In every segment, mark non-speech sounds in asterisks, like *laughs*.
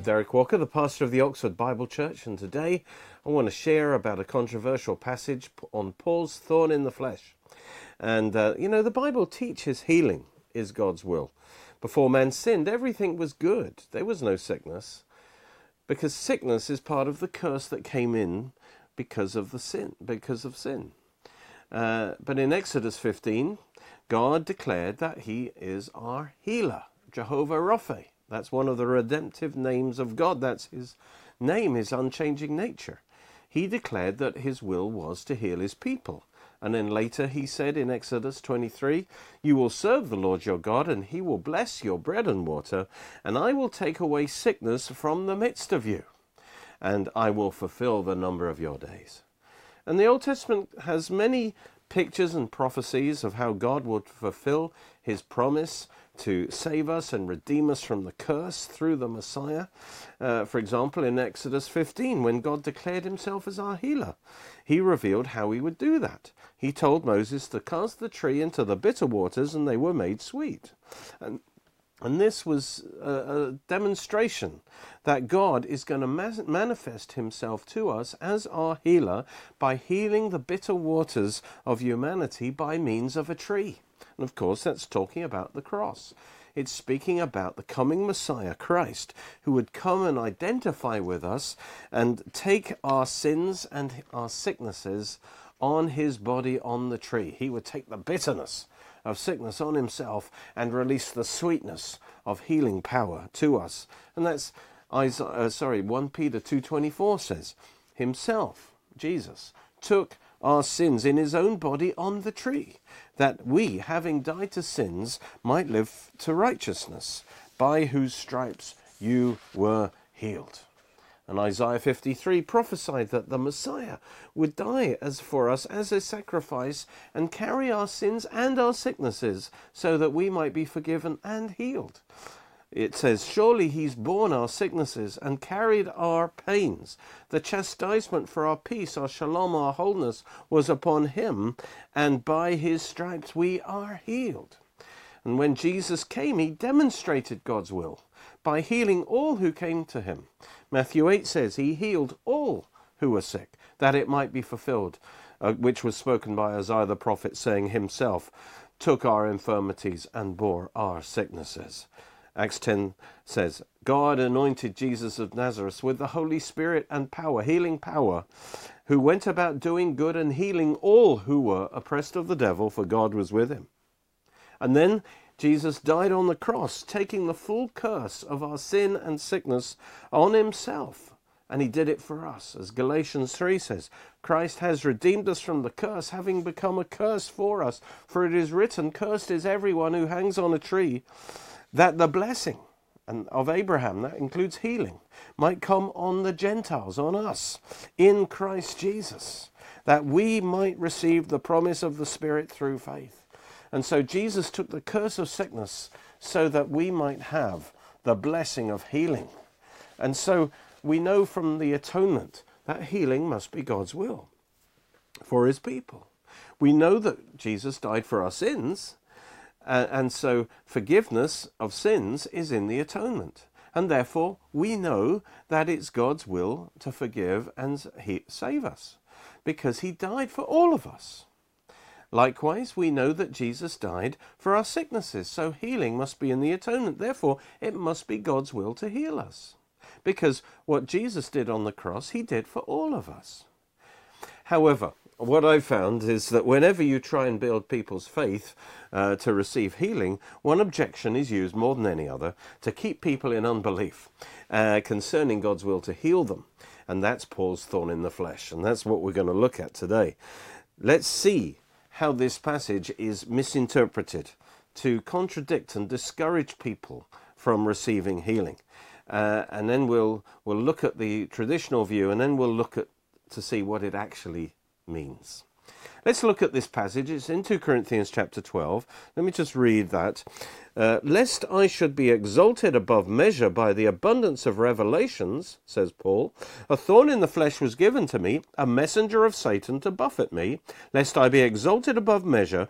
I'm Derek Walker, the pastor of the Oxford Bible Church, and today I want to share about a controversial passage on Paul's thorn in the flesh. And, uh, you know, the Bible teaches healing is God's will. Before man sinned, everything was good, there was no sickness, because sickness is part of the curse that came in because of the sin, because of sin. Uh, but in Exodus 15, God declared that He is our healer, Jehovah Rapha. That's one of the redemptive names of God. That's his name, his unchanging nature. He declared that his will was to heal his people. And then later he said in Exodus 23, You will serve the Lord your God, and he will bless your bread and water, and I will take away sickness from the midst of you, and I will fulfill the number of your days. And the Old Testament has many pictures and prophecies of how God would fulfill his promise to save us and redeem us from the curse through the Messiah. Uh, for example, in Exodus 15, when God declared himself as our healer, he revealed how he would do that. He told Moses to cast the tree into the bitter waters, and they were made sweet. And and this was a, a, demonstration that God is going to manifest himself to us as our healer by healing the bitter waters of humanity by means of a tree. And of course, that's talking about the cross. It's speaking about the coming Messiah, Christ, who would come and identify with us and take our sins and our sicknesses on his body on the tree. He would take the bitterness of sickness on himself and release the sweetness of healing power to us. And that's Isaiah, uh, sorry, 1 Peter 2:24 says, himself, Jesus, took our sins in his own body on the tree, that we, having died to sins, might live to righteousness, by whose stripes you were healed. And Isaiah 53 prophesied that the Messiah would die as for us as a sacrifice and carry our sins and our sicknesses so that we might be forgiven and healed. It says, Surely he's borne our sicknesses and carried our pains. The chastisement for our peace, our shalom, our wholeness was upon him, and by his stripes we are healed. And when Jesus came, he demonstrated God's will by healing all who came to him. Matthew 8 says he healed all who were sick, that it might be fulfilled, uh, which was spoken by Isaiah the prophet, saying himself, took our infirmities and bore our sicknesses. Acts 10 says, God anointed Jesus of Nazareth with the Holy Spirit and power, healing power, who went about doing good and healing all who were oppressed of the devil, for God was with him. And then Jesus died on the cross, taking the full curse of our sin and sickness on himself. And he did it for us. As Galatians 3 says, Christ has redeemed us from the curse, having become a curse for us. For it is written, Cursed is everyone who hangs on a tree, that the blessing of Abraham, that includes healing, might come on the Gentiles, on us, in Christ Jesus, that we might receive the promise of the Spirit through faith. And so Jesus took the curse of sickness so that we might have the blessing of healing. And so we know from the atonement that healing must be God's will for his people. We know that Jesus died for our sins, and so forgiveness of sins is in the atonement. And therefore, we know that it's God's will to forgive and save us because he died for all of us. Likewise, we know that Jesus died for our sicknesses, so healing must be in the atonement. Therefore, it must be God's will to heal us. Because what Jesus did on the cross, he did for all of us. However, what I've found is that whenever you try and build people's faith uh, to receive healing, one objection is used more than any other to keep people in unbelief uh, concerning God's will to heal them. And that's Paul's thorn in the flesh. And that's what we're going to look at today. Let's see how this passage is misinterpreted to contradict and discourage people from receiving healing. Uh, and then we'll we'll look at the traditional view, and then we'll look at to see what it actually means. Let's look at this passage. It's in 2 Corinthians chapter 12. Let me just read that. Uh, Lest I should be exalted above measure by the abundance of revelations, says Paul, a thorn in the flesh was given to me, a messenger of Satan to buffet me, lest I be exalted above measure.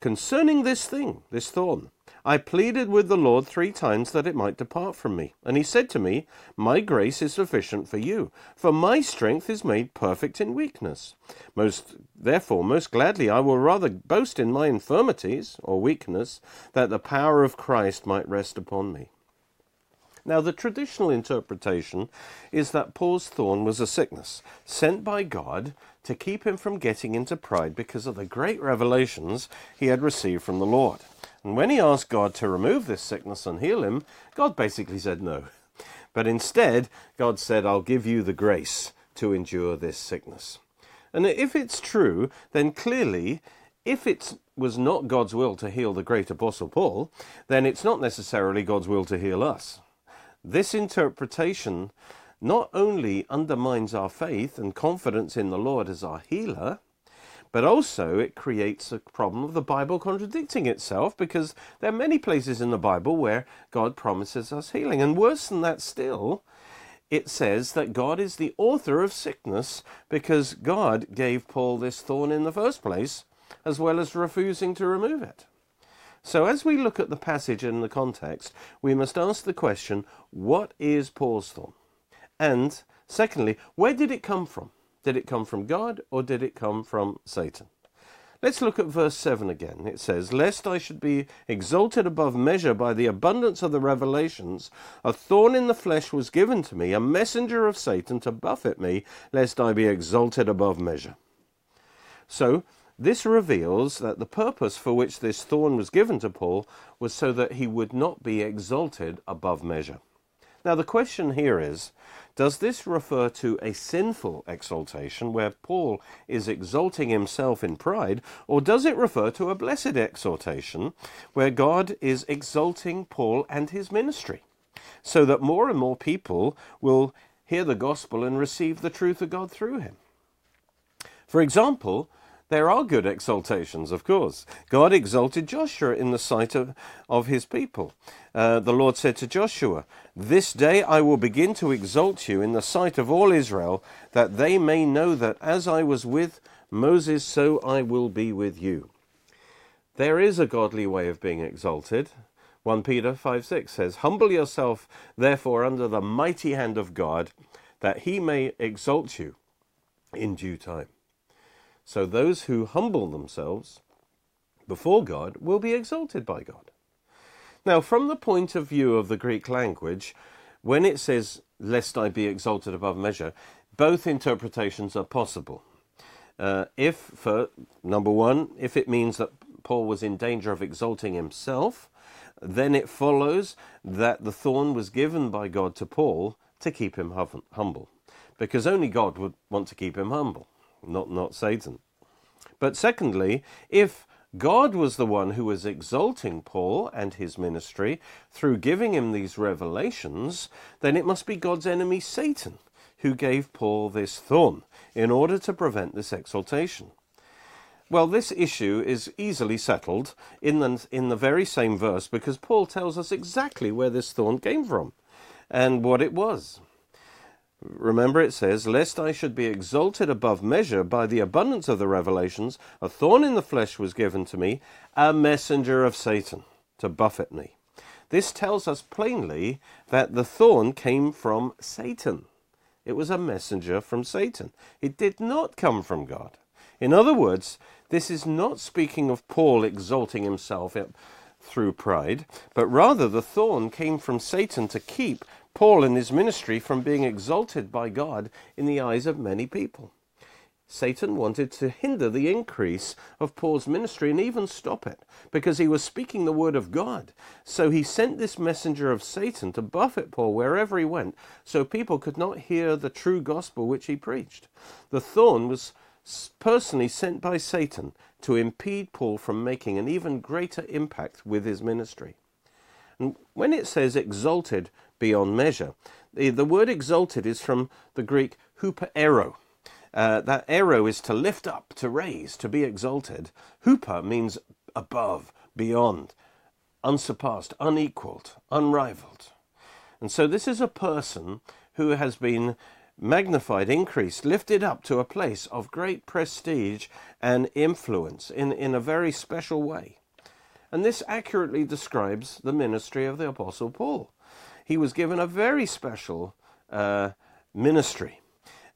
Concerning this thing, this thorn, I pleaded with the Lord three times that it might depart from me. And he said to me, My grace is sufficient for you, for my strength is made perfect in weakness. Most therefore, most gladly I will rather boast in my infirmities or weakness, that the power of Christ might rest upon me. Now, the traditional interpretation is that Paul's thorn was a sickness sent by God to keep him from getting into pride because of the great revelations he had received from the Lord. And when he asked God to remove this sickness and heal him, God basically said no. But instead, God said, I'll give you the grace to endure this sickness. And if it's true, then clearly, if it was not God's will to heal the great Apostle Paul, then it's not necessarily God's will to heal us. This interpretation not only undermines our faith and confidence in the Lord as our healer, but also, it creates a problem of the Bible contradicting itself because there are many places in the Bible where God promises us healing. And worse than that still, it says that God is the author of sickness because God gave Paul this thorn in the first place, as well as refusing to remove it. So, as we look at the passage in the context, we must ask the question what is Paul's thorn? And secondly, where did it come from? Did it come from God or did it come from Satan? Let's look at verse 7 again. It says, Lest I should be exalted above measure by the abundance of the revelations, a thorn in the flesh was given to me, a messenger of Satan to buffet me, lest I be exalted above measure. So, this reveals that the purpose for which this thorn was given to Paul was so that he would not be exalted above measure. Now, the question here is does this refer to a sinful exaltation where Paul is exalting himself in pride, or does it refer to a blessed exaltation where God is exalting Paul and his ministry so that more and more people will hear the gospel and receive the truth of God through him? For example, there are good exaltations, of course. God exalted Joshua in the sight of, of his people. Uh, the Lord said to Joshua, This day I will begin to exalt you in the sight of all Israel, that they may know that as I was with Moses, so I will be with you. There is a godly way of being exalted. 1 Peter 5 6 says, Humble yourself, therefore, under the mighty hand of God, that he may exalt you in due time. So those who humble themselves before God will be exalted by God. Now, from the point of view of the Greek language, when it says, lest I be exalted above measure, both interpretations are possible. Uh, if, for number one, if it means that Paul was in danger of exalting himself, then it follows that the thorn was given by God to Paul to keep him humble, because only God would want to keep him humble not, not Satan. But secondly, if God was the one who was exalting Paul and his ministry through giving him these revelations, then it must be God's enemy Satan who gave Paul this thorn in order to prevent this exaltation. Well, this issue is easily settled in the, in the very same verse because Paul tells us exactly where this thorn came from and what it was. Remember, it says, Lest I should be exalted above measure by the abundance of the revelations, a thorn in the flesh was given to me, a messenger of Satan, to buffet me. This tells us plainly that the thorn came from Satan. It was a messenger from Satan. It did not come from God. In other words, this is not speaking of Paul exalting himself through pride, but rather the thorn came from Satan to keep Paul and his ministry from being exalted by God in the eyes of many people. Satan wanted to hinder the increase of Paul's ministry and even stop it because he was speaking the word of God. So he sent this messenger of Satan to buffet Paul wherever he went so people could not hear the true gospel which he preached. The thorn was personally sent by Satan to impede Paul from making an even greater impact with his ministry. And when it says exalted beyond measure, the, the word exalted is from the Greek huperero. Uh, that ero is to lift up, to raise, to be exalted. Huper means above, beyond, unsurpassed, unequaled, unrivaled. And so this is a person who has been magnified, increased, lifted up to a place of great prestige and influence in, in a very special way. And this accurately describes the ministry of the Apostle Paul. He was given a very special uh, ministry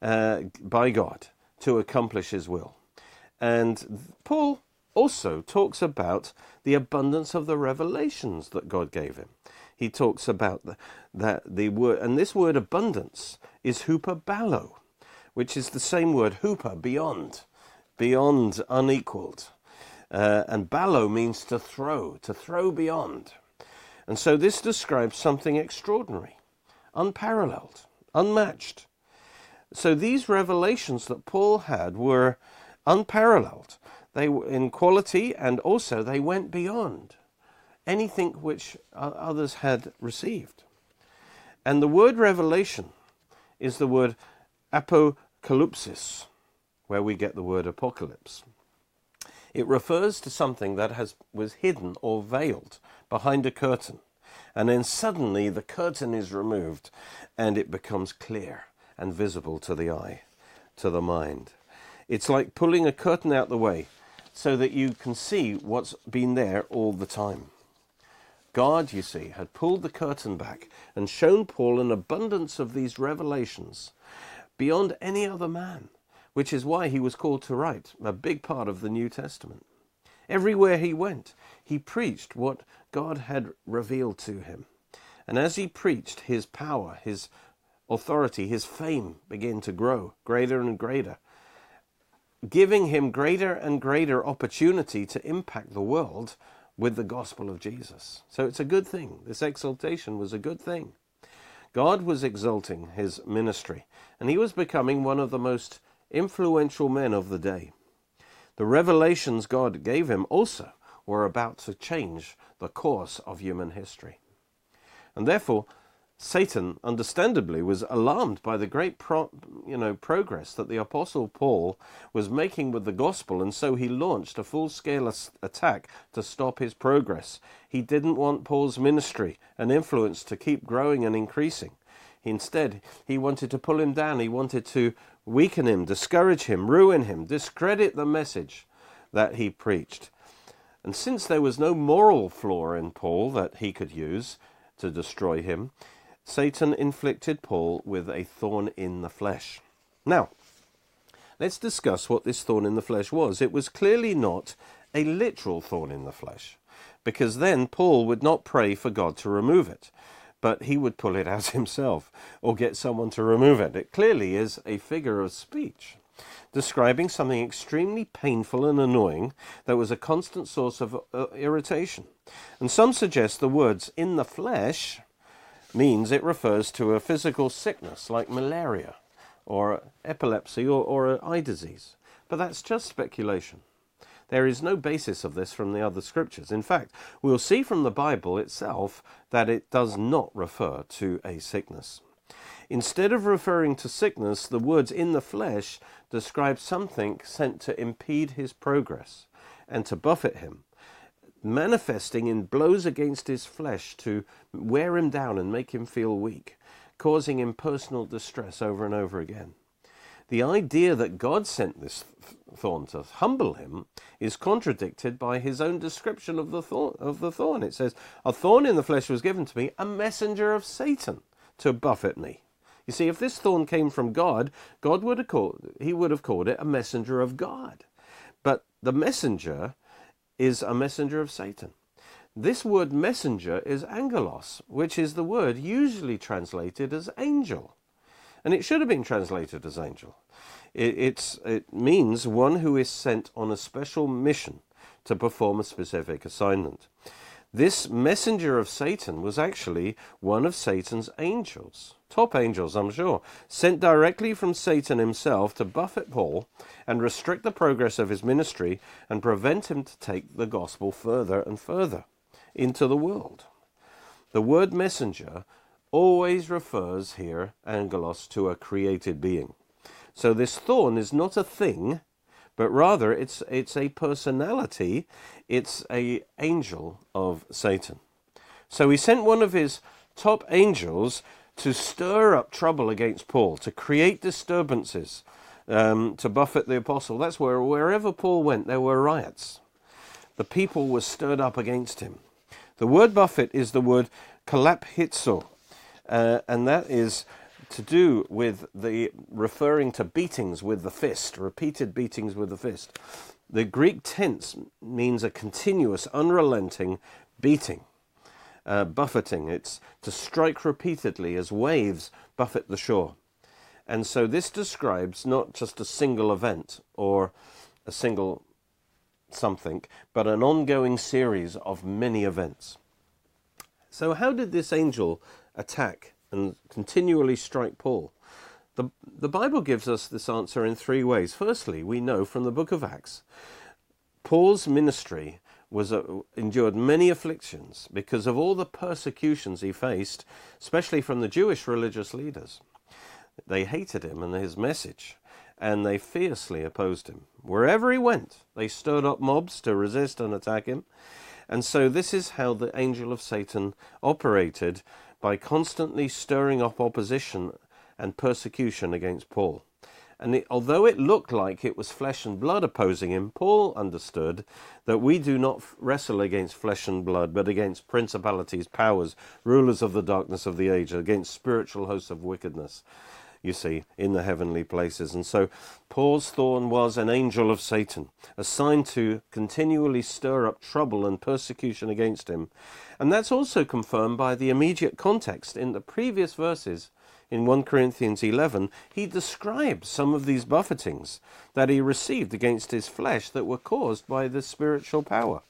uh, by God to accomplish his will. And Paul also talks about the abundance of the revelations that God gave him. He talks about the, that the word, and this word abundance is huperbalo, which is the same word huper, beyond, beyond, unequaled. Uh, and balo means to throw, to throw beyond. And so this describes something extraordinary, unparalleled, unmatched. So these revelations that Paul had were unparalleled. They were in quality and also they went beyond anything which others had received. And the word revelation is the word apocalypsis, where we get the word apocalypse. It refers to something that has, was hidden or veiled behind a curtain. And then suddenly the curtain is removed and it becomes clear and visible to the eye, to the mind. It's like pulling a curtain out the way so that you can see what's been there all the time. God, you see, had pulled the curtain back and shown Paul an abundance of these revelations beyond any other man, which is why he was called to write a big part of the New Testament. Everywhere he went, he preached what God had revealed to him. And as he preached, his power, his authority, his fame began to grow greater and greater, giving him greater and greater opportunity to impact the world with the gospel of Jesus. So it's a good thing. This exaltation was a good thing. God was exalting his ministry, and he was becoming one of the most influential men of the day. The revelations God gave him also were about to change the course of human history. And therefore, Satan, understandably, was alarmed by the great pro- you know, progress that the Apostle Paul was making with the gospel, and so he launched a full scale attack to stop his progress. He didn't want Paul's ministry and influence to keep growing and increasing. Instead, he wanted to pull him down, he wanted to weaken him, discourage him, ruin him, discredit the message that he preached. And since there was no moral flaw in Paul that he could use to destroy him, Satan inflicted Paul with a thorn in the flesh. Now, let's discuss what this thorn in the flesh was. It was clearly not a literal thorn in the flesh, because then Paul would not pray for God to remove it, but he would pull it out *laughs* himself or get someone to remove it. It clearly is a figure of speech describing something extremely painful and annoying that was a constant source of uh, irritation. And some suggest the words in the flesh means it refers to a physical sickness like malaria or epilepsy or, or eye disease. But that's just speculation. There is no basis of this from the other scriptures. In fact, we'll see from the Bible itself that it does not refer to a sickness. Instead of referring to sickness, the words in the flesh describe something sent to impede his progress and to buffet him manifesting in blows against his flesh to wear him down and make him feel weak, causing him personal distress over and over again. The idea that God sent this thorn to humble him is contradicted by his own description of the thorn. Of the thorn, it says, "A thorn in the flesh was given to me, a messenger of Satan, to buffet me." You see, if this thorn came from God, God would have called he would have called it a messenger of God. But the messenger is a messenger of Satan. This word messenger is angelos, which is the word usually translated as angel. And it should have been translated as angel. It, it means one who is sent on a special mission to perform a specific assignment. This messenger of Satan was actually one of Satan's angels, top angels, I'm sure, sent directly from Satan himself to buffet Paul and restrict the progress of his ministry and prevent him to take the gospel further and further into the world. The word messenger always refers here, angelos, to a created being. So this thorn is not a thing, but rather it's it's a personality, it's a angel of Satan. So he sent one of his top angels to stir up trouble against Paul, to create disturbances, um, to buffet the apostle. That's where wherever Paul went, there were riots. the people were stirred up against him. The word buffet is the word kalaphizo, uh, and that is to do with the referring to beatings with the fist, repeated beatings with the fist. The Greek tense means a continuous, unrelenting beating, uh, buffeting. It's to strike repeatedly as waves buffet the shore. And so this describes not just a single event or a single something, but an ongoing series of many events. So, how did this angel attack and continually strike Paul? The, the Bible gives us this answer in three ways. Firstly, we know from the book of Acts, Paul's ministry was uh, endured many afflictions because of all the persecutions he faced, especially from the Jewish religious leaders. They hated him and his message, and they fiercely opposed him. Wherever he went, they stirred up mobs to resist and attack him. And so, this is how the angel of Satan operated by constantly stirring up opposition and persecution against Paul. And it, although it looked like it was flesh and blood opposing him, Paul understood that we do not wrestle against flesh and blood, but against principalities, powers, rulers of the darkness of the age, against spiritual hosts of wickedness you see, in the heavenly places. And so Paul's thorn was an angel of Satan, assigned to continually stir up trouble and persecution against him. And that's also confirmed by the immediate context. In the previous verses, in 1 Corinthians 11, he describes some of these buffetings that he received against his flesh that were caused by the spiritual power.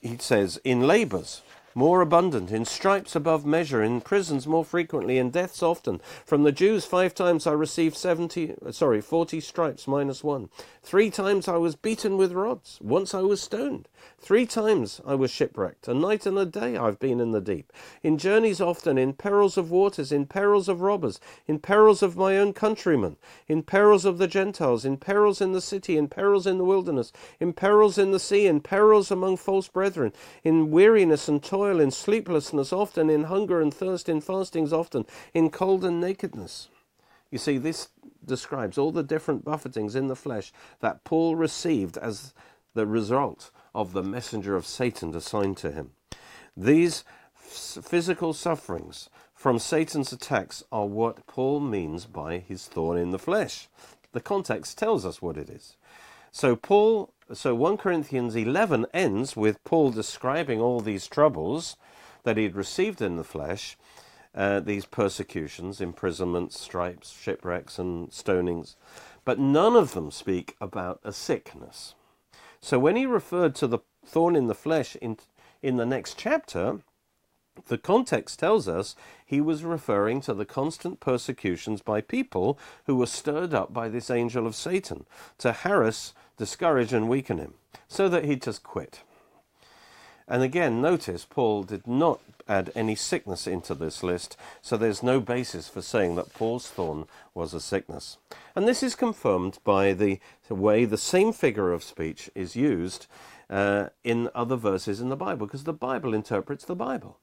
He says, in labors, more abundant, in stripes above measure, in prisons more frequently, in deaths often. From the Jews, five times I received seventy, uh, sorry, forty stripes minus one. Three times I was beaten with rods. Once I was stoned. Three times I was shipwrecked. A night and a day I've been in the deep. In journeys often, in perils of waters, in perils of robbers, in perils of my own countrymen, in perils of the Gentiles, in perils in the city, in perils in the wilderness, in perils in the sea, in perils among false brethren, in weariness and toil, in sleeplessness often, in hunger and thirst, in fastings often, in cold and nakedness. You see, this describes all the different buffetings in the flesh that Paul received as the result of the messenger of Satan assigned to him. These physical sufferings from Satan's attacks are what Paul means by his thorn in the flesh. The context tells us what it is. So Paul so 1 Corinthians 11 ends with Paul describing all these troubles that he had received in the flesh, uh, these persecutions, imprisonments, stripes, shipwrecks, and stonings, but none of them speak about a sickness. So when he referred to the thorn in the flesh in, in the next chapter, the context tells us he was referring to the constant persecutions by people who were stirred up by this angel of Satan to harass, discourage, and weaken him, so that he'd just quit. And again, notice Paul did not add any sickness into this list, so there's no basis for saying that Paul's thorn was a sickness. And this is confirmed by the way the same figure of speech is used uh, in other verses in the Bible, because the Bible interprets the Bible.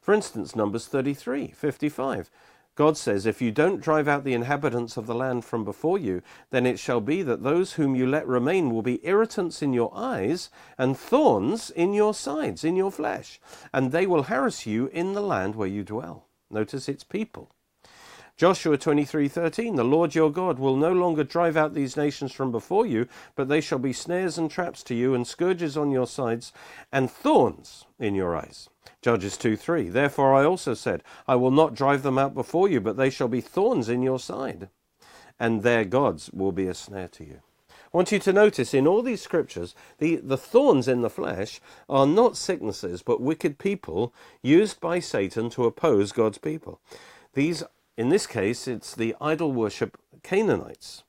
For instance, Numbers 33 55. God says, If you don't drive out the inhabitants of the land from before you, then it shall be that those whom you let remain will be irritants in your eyes and thorns in your sides, in your flesh, and they will harass you in the land where you dwell. Notice it's people. Joshua 23:13 The Lord your God will no longer drive out these nations from before you but they shall be snares and traps to you and scourges on your sides and thorns in your eyes Judges 2 3. Therefore I also said, I will not drive them out before you, but they shall be thorns in your side, and their gods will be a snare to you. I want you to notice in all these scriptures, the, the thorns in the flesh are not sicknesses, but wicked people used by Satan to oppose God's people. These, in this case, it's the idol worship Canaanites.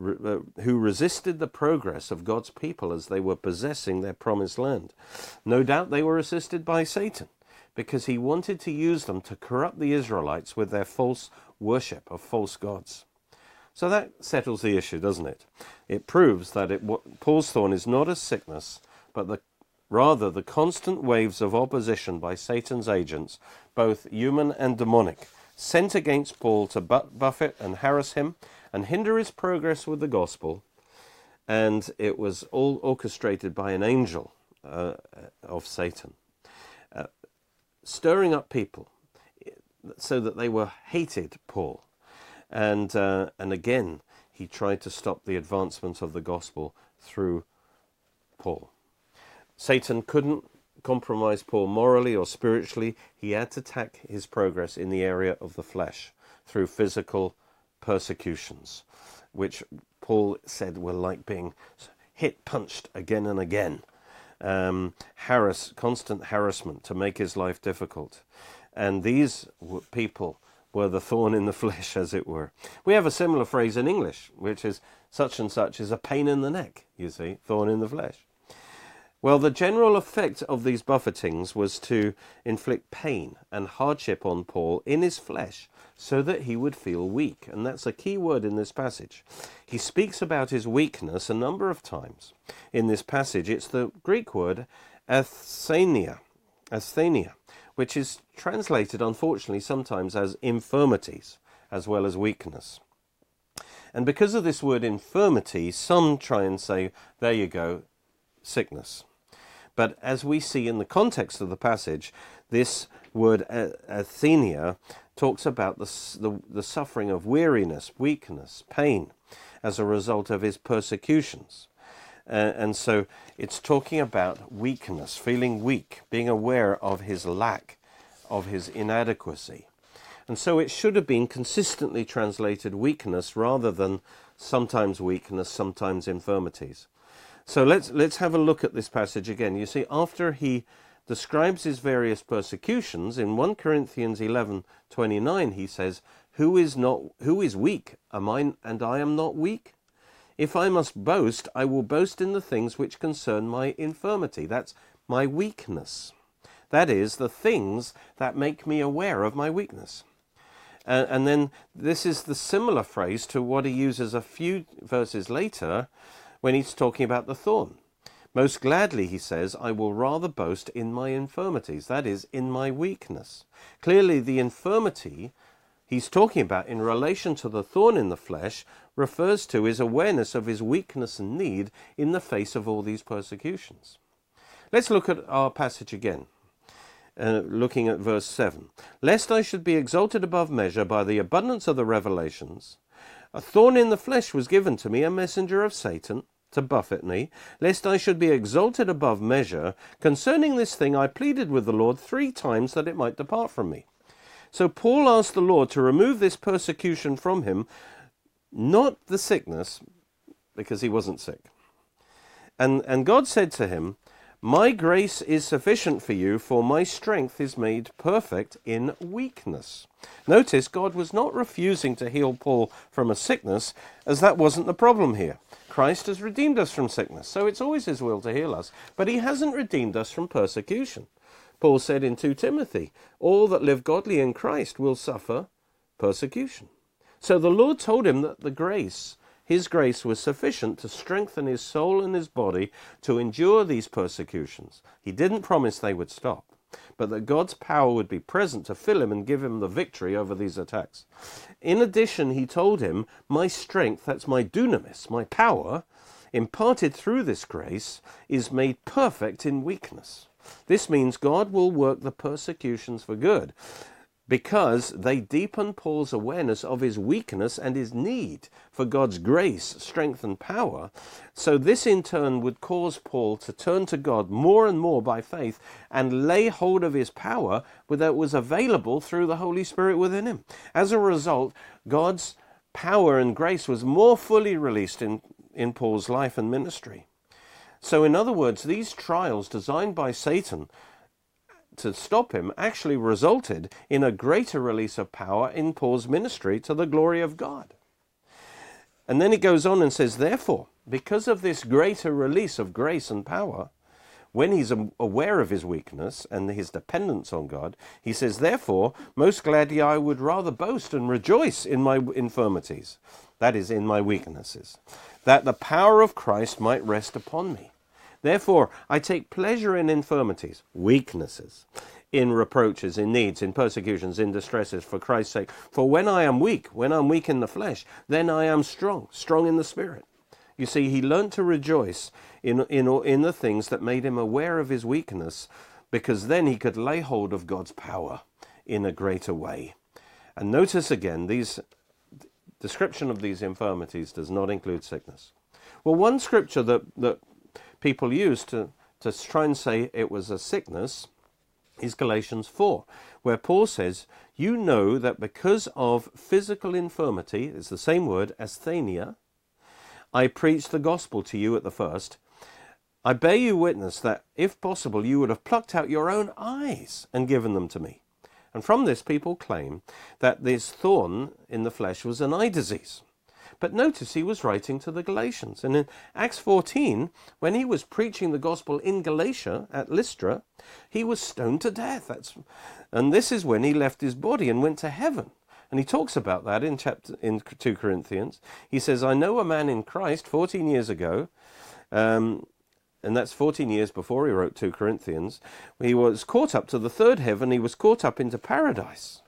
Uh, who resisted the progress of God's people as they were possessing their promised land. No doubt they were assisted by Satan because he wanted to use them to corrupt the Israelites with their false worship of false gods. So that settles the issue, doesn't it? It proves that it, Paul's thorn is not a sickness, but the, rather the constant waves of opposition by Satan's agents, both human and demonic, sent against Paul to buffet and harass him and hinder his progress with the gospel, and it was all orchestrated by an angel uh, of Satan, uh, stirring up people so that they were hated Paul. And, uh, and again, he tried to stop the advancement of the gospel through Paul. Satan couldn't compromise Paul morally or spiritually. He had to attack his progress in the area of the flesh through physical persecutions, which Paul said were like being hit, punched again and again. Um, harass, constant harassment to make his life difficult. And these people were the thorn in the *laughs* flesh, as it were. We have a similar phrase in English, which is such and such is a pain in the neck, you see, thorn in the flesh. Well, the general effect of these buffetings was to inflict pain and hardship on Paul in his flesh so that he would feel weak. And that's a key word in this passage. He speaks about his weakness a number of times in this passage. It's the Greek word asthenia, asthenia, which is translated, unfortunately, sometimes as infirmities as well as weakness. And because of this word infirmity, some try and say, there you go, sickness. But as we see in the context of the passage, this word asthenia talks about the, the, the, suffering of weariness, weakness, pain as a result of his persecutions. Uh, and so it's talking about weakness, feeling weak, being aware of his lack, of his inadequacy. And so it should have been consistently translated weakness rather than sometimes weakness, sometimes infirmities. So let's let's have a look at this passage again. You see, after he describes his various persecutions in 1 Corinthians 11:29, he says, "Who is not who is weak? Am I and I am not weak? If I must boast, I will boast in the things which concern my infirmity. That's my weakness. That is the things that make me aware of my weakness." Uh, and then this is the similar phrase to what he uses a few verses later when he's talking about the thorn. Most gladly, he says, I will rather boast in my infirmities, that is, in my weakness. Clearly, the infirmity he's talking about in relation to the thorn in the flesh refers to his awareness of his weakness and need in the face of all these persecutions. Let's look at our passage again. Uh, looking at verse 7. Lest I should be exalted above measure by the abundance of the revelations, a thorn in the flesh was given to me, a messenger of Satan to buffet me, lest I should be exalted above measure. Concerning this thing I pleaded with the Lord three times that it might depart from me. So Paul asked the Lord to remove this persecution from him, not the sickness, because he wasn't sick. And, and God said to him, My grace is sufficient for you, for my strength is made perfect in weakness. Notice God was not refusing to heal Paul from a sickness, as that wasn't the problem here. Christ has redeemed us from sickness, so it's always his will to heal us. But he hasn't redeemed us from persecution. Paul said in 2 Timothy, All that live godly in Christ will suffer persecution. So the Lord told him that the grace, his grace, was sufficient to strengthen his soul and his body to endure these persecutions. He didn't promise they would stop but that God's power would be present to fill him and give him the victory over these attacks. In addition, he told him, My strength, that's my dunamis, my power, imparted through this grace, is made perfect in weakness. This means God will work the persecutions for good because they deepen Paul's awareness of his weakness and his need for God's grace, strength, and power. So, this in turn would cause Paul to turn to God more and more by faith and lay hold of his power that was available through the Holy Spirit within him. As a result, God's power and grace was more fully released in, in Paul's life and ministry. So, in other words, these trials designed by Satan to stop him actually resulted in a greater release of power in Paul's ministry to the glory of God. And then he goes on and says, Therefore, because of this greater release of grace and power, when he's aware of his weakness and his dependence on God, he says, Therefore, most gladly I would rather boast and rejoice in my infirmities, that is, in my weaknesses, that the power of Christ might rest upon me. Therefore, I take pleasure in infirmities, weaknesses, in reproaches, in needs, in persecutions, in distresses, for Christ's sake. For when I am weak, when I'm weak in the flesh, then I am strong, strong in the spirit. You see, he learnt to rejoice in, in, in the things that made him aware of his weakness, because then he could lay hold of God's power in a greater way. And notice again, these description of these infirmities does not include sickness. Well, one scripture that, that people use to, to try and say it was a sickness is Galatians 4, where Paul says, You know that because of physical infirmity, it's the same word, asthenia, I preached the gospel to you at the first. I bear you witness that, if possible, you would have plucked out your own eyes and given them to me. And from this, people claim that this thorn in the flesh was an eye disease. But notice he was writing to the Galatians. And in Acts 14, when he was preaching the gospel in Galatia at Lystra, he was stoned to death. That's, and this is when he left his body and went to heaven. And he talks about that in chapter in 2 Corinthians. He says, I know a man in Christ 14 years ago, um, and that's 14 years before he wrote 2 Corinthians. He was caught up to the third heaven, he was caught up into paradise.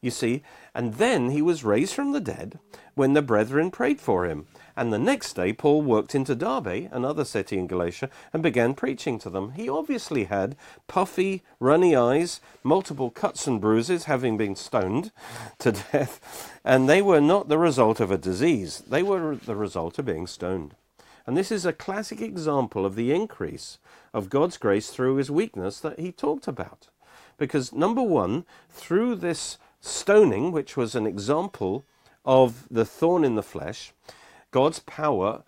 You see, and then he was raised from the dead when the brethren prayed for him. And the next day, Paul worked into Derbe, another city in Galatia, and began preaching to them. He obviously had puffy, runny eyes, multiple cuts and bruises, having been stoned to death, and they were not the result of a disease, they were the result of being stoned. And this is a classic example of the increase of God's grace through his weakness that he talked about. Because, number one, through this stoning, which was an example of the thorn in the flesh, God's power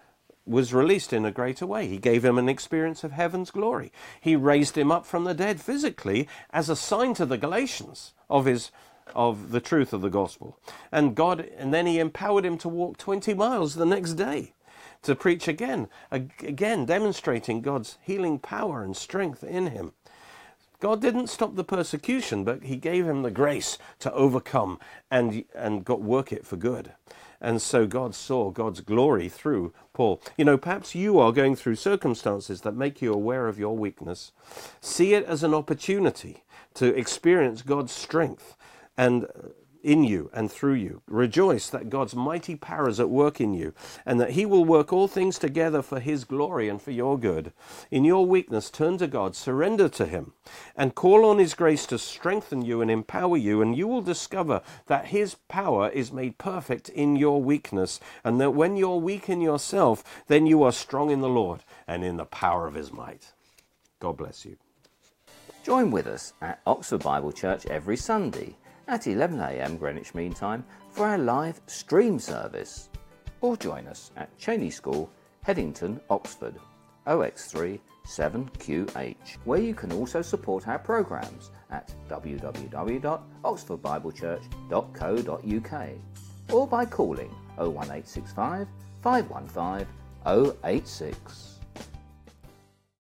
was released in a greater way. He gave him an experience of heaven's glory. He raised him up from the dead physically as a sign to the Galatians of his of the truth of the gospel. And God and then he empowered him to walk 20 miles the next day to preach again, again demonstrating God's healing power and strength in him. God didn't stop the persecution, but he gave him the grace to overcome and and got work it for good. And so God saw God's glory through Paul. You know, perhaps you are going through circumstances that make you aware of your weakness. See it as an opportunity to experience God's strength and in you and through you. Rejoice that God's mighty power is at work in you, and that He will work all things together for His glory and for your good. In your weakness, turn to God, surrender to Him, and call on His grace to strengthen you and empower you, and you will discover that His power is made perfect in your weakness, and that when you're weak in yourself, then you are strong in the Lord and in the power of His might. God bless you. Join with us at Oxford Bible Church every Sunday at 11am Greenwich Mean Time for our live stream service. Or join us at Cheney School, Headington, Oxford, OX3 7QH, where you can also support our programmes at www.oxfordbiblechurch.co.uk or by calling 01865 515 086.